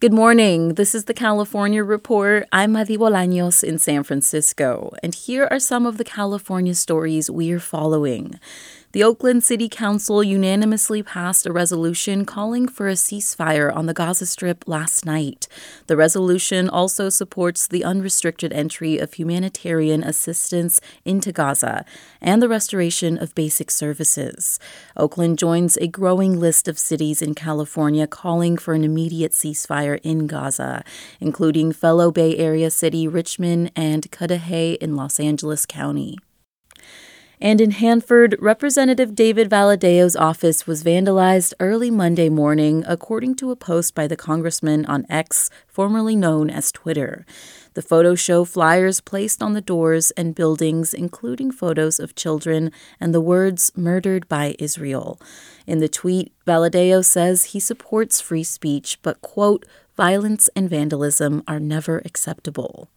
Good morning. This is the California Report. I'm Madi Bolaños in San Francisco, and here are some of the California stories we're following. The Oakland City Council unanimously passed a resolution calling for a ceasefire on the Gaza Strip last night. The resolution also supports the unrestricted entry of humanitarian assistance into Gaza and the restoration of basic services. Oakland joins a growing list of cities in California calling for an immediate ceasefire in Gaza, including fellow Bay Area city Richmond and Cudahy in Los Angeles County. And in Hanford, Representative David Valadao's office was vandalized early Monday morning, according to a post by the congressman on X, formerly known as Twitter. The photos show flyers placed on the doors and buildings, including photos of children and the words murdered by Israel. In the tweet, Valadao says he supports free speech, but, quote, violence and vandalism are never acceptable.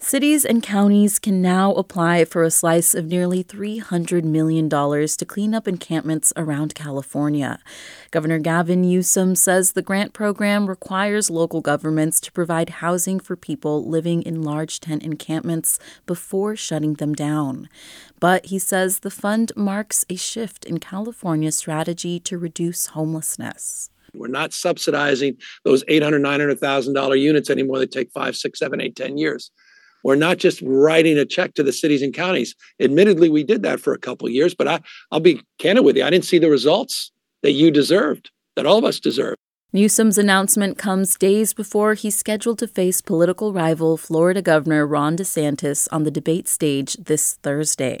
Cities and counties can now apply for a slice of nearly $300 million to clean up encampments around California. Governor Gavin Newsom says the grant program requires local governments to provide housing for people living in large tent encampments before shutting them down. But he says the fund marks a shift in California's strategy to reduce homelessness. We're not subsidizing those $800,000, $900,000 units anymore that take five, six, seven, eight, ten years. We're not just writing a check to the cities and counties. Admittedly, we did that for a couple years, but I, I'll be candid with you. I didn't see the results that you deserved, that all of us deserve. Newsom's announcement comes days before he's scheduled to face political rival Florida Governor Ron DeSantis on the debate stage this Thursday.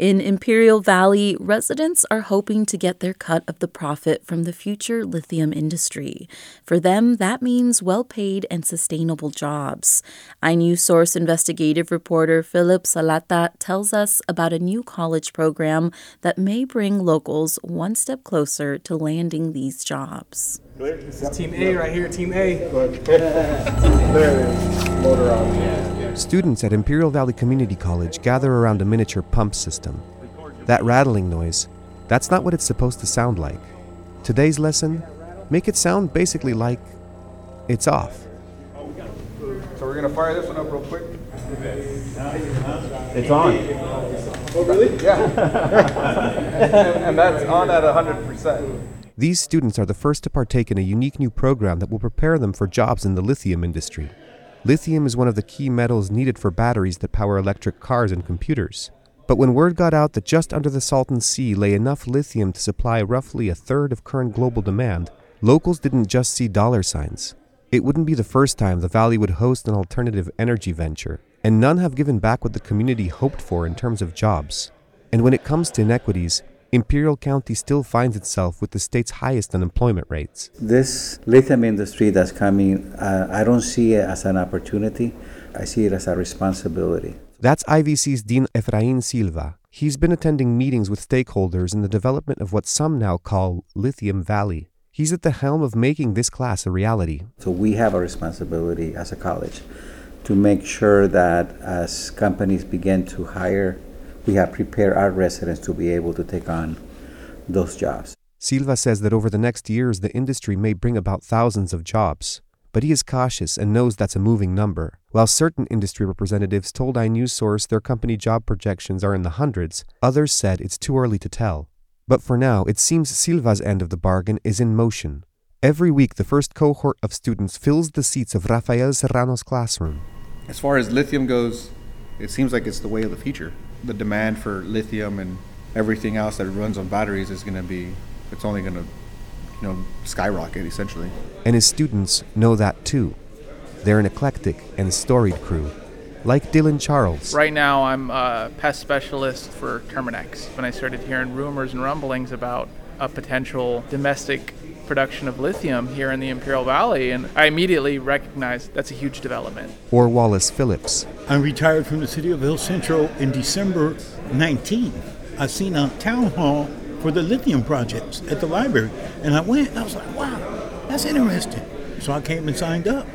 In Imperial Valley, residents are hoping to get their cut of the profit from the future lithium industry. For them, that means well paid and sustainable jobs. inewsource investigative reporter Philip Salata tells us about a new college program that may bring locals one step closer to landing these jobs. This is Team A right here, Team A. Motor on. Students at Imperial Valley Community College gather around a miniature pump system. That rattling noise, that's not what it's supposed to sound like. Today's lesson, make it sound basically like it's off. So we're gonna fire this one up real quick. It's on. Oh, really? Yeah. and, and that's on at 100%. These students are the first to partake in a unique new program that will prepare them for jobs in the lithium industry. Lithium is one of the key metals needed for batteries that power electric cars and computers. But when word got out that just under the Salton Sea lay enough lithium to supply roughly a third of current global demand, locals didn't just see dollar signs. It wouldn't be the first time the valley would host an alternative energy venture, and none have given back what the community hoped for in terms of jobs. And when it comes to inequities, Imperial County still finds itself with the state's highest unemployment rates. This lithium industry that's coming, uh, I don't see it as an opportunity. I see it as a responsibility. That's IVC's Dean Efrain Silva. He's been attending meetings with stakeholders in the development of what some now call Lithium Valley. He's at the helm of making this class a reality. So we have a responsibility as a college to make sure that as companies begin to hire, we have prepared our residents to be able to take on those jobs. Silva says that over the next years, the industry may bring about thousands of jobs. But he is cautious and knows that's a moving number. While certain industry representatives told inewsource their company job projections are in the hundreds, others said it's too early to tell. But for now, it seems Silva's end of the bargain is in motion. Every week, the first cohort of students fills the seats of Rafael Serrano's classroom. As far as lithium goes, it seems like it's the way of the future. The demand for lithium and everything else that runs on batteries is going to be, it's only going to, you know, skyrocket essentially. And his students know that too. They're an eclectic and storied crew, like Dylan Charles. Right now, I'm a pest specialist for Terminix. When I started hearing rumors and rumblings about a potential domestic production of lithium here in the Imperial Valley, and I immediately recognized that's a huge development. Or Wallace Phillips. I retired from the city of El Centro in December 19. I seen a town hall for the lithium projects at the library, and I went and I was like, wow, that's interesting. So I came and signed up.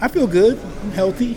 I feel good. I'm healthy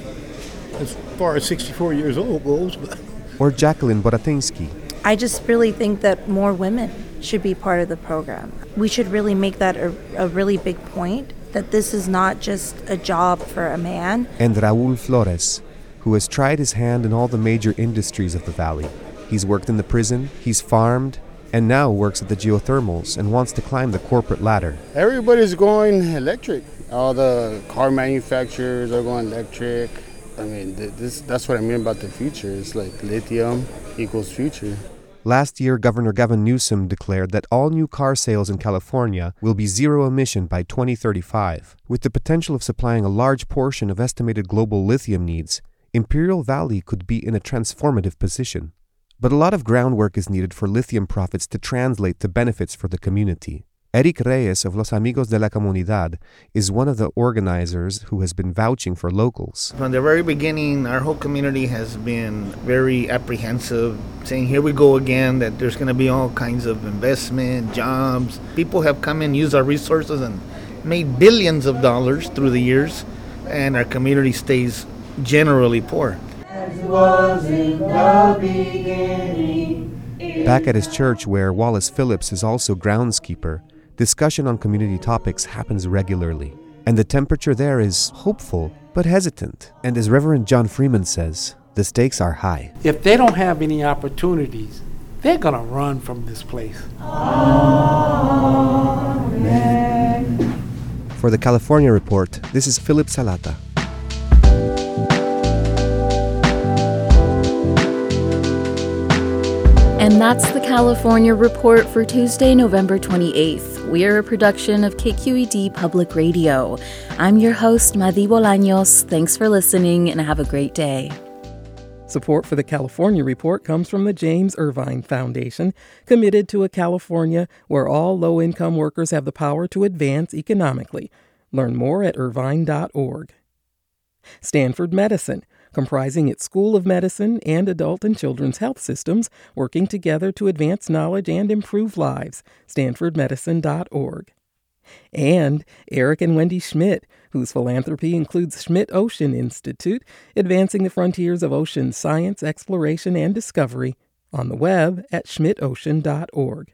as far as 64 years old goes. But. Or Jacqueline Boratinsky. I just really think that more women should be part of the program. We should really make that a, a really big point that this is not just a job for a man. And Raul Flores, who has tried his hand in all the major industries of the valley. He's worked in the prison, he's farmed, and now works at the geothermals and wants to climb the corporate ladder. Everybody's going electric. All the car manufacturers are going electric. I mean, this, that's what I mean about the future. It's like lithium equals future. Last year, Governor Gavin Newsom declared that all new car sales in California will be zero emission by 2035. With the potential of supplying a large portion of estimated global lithium needs, Imperial Valley could be in a transformative position. But a lot of groundwork is needed for lithium profits to translate to benefits for the community. Eric Reyes of Los Amigos de la Comunidad is one of the organizers who has been vouching for locals. From the very beginning, our whole community has been very apprehensive, saying, Here we go again, that there's going to be all kinds of investment, jobs. People have come and used our resources and made billions of dollars through the years, and our community stays generally poor. Back at his church, where Wallace Phillips is also groundskeeper, discussion on community topics happens regularly. And the temperature there is hopeful, but hesitant. And as Reverend John Freeman says, the stakes are high. If they don't have any opportunities, they're going to run from this place. Amen. For the California Report, this is Philip Salata. And that's the California Report for Tuesday, November 28th. We are a production of KQED Public Radio. I'm your host, Madi Bolaños. Thanks for listening and have a great day. Support for the California Report comes from the James Irvine Foundation, committed to a California where all low income workers have the power to advance economically. Learn more at irvine.org. Stanford Medicine comprising its School of Medicine and Adult and Children's Health Systems, working together to advance knowledge and improve lives. StanfordMedicine.org. And Eric and Wendy Schmidt, whose philanthropy includes Schmidt Ocean Institute, advancing the frontiers of ocean science, exploration, and discovery, on the web at schmidtocean.org.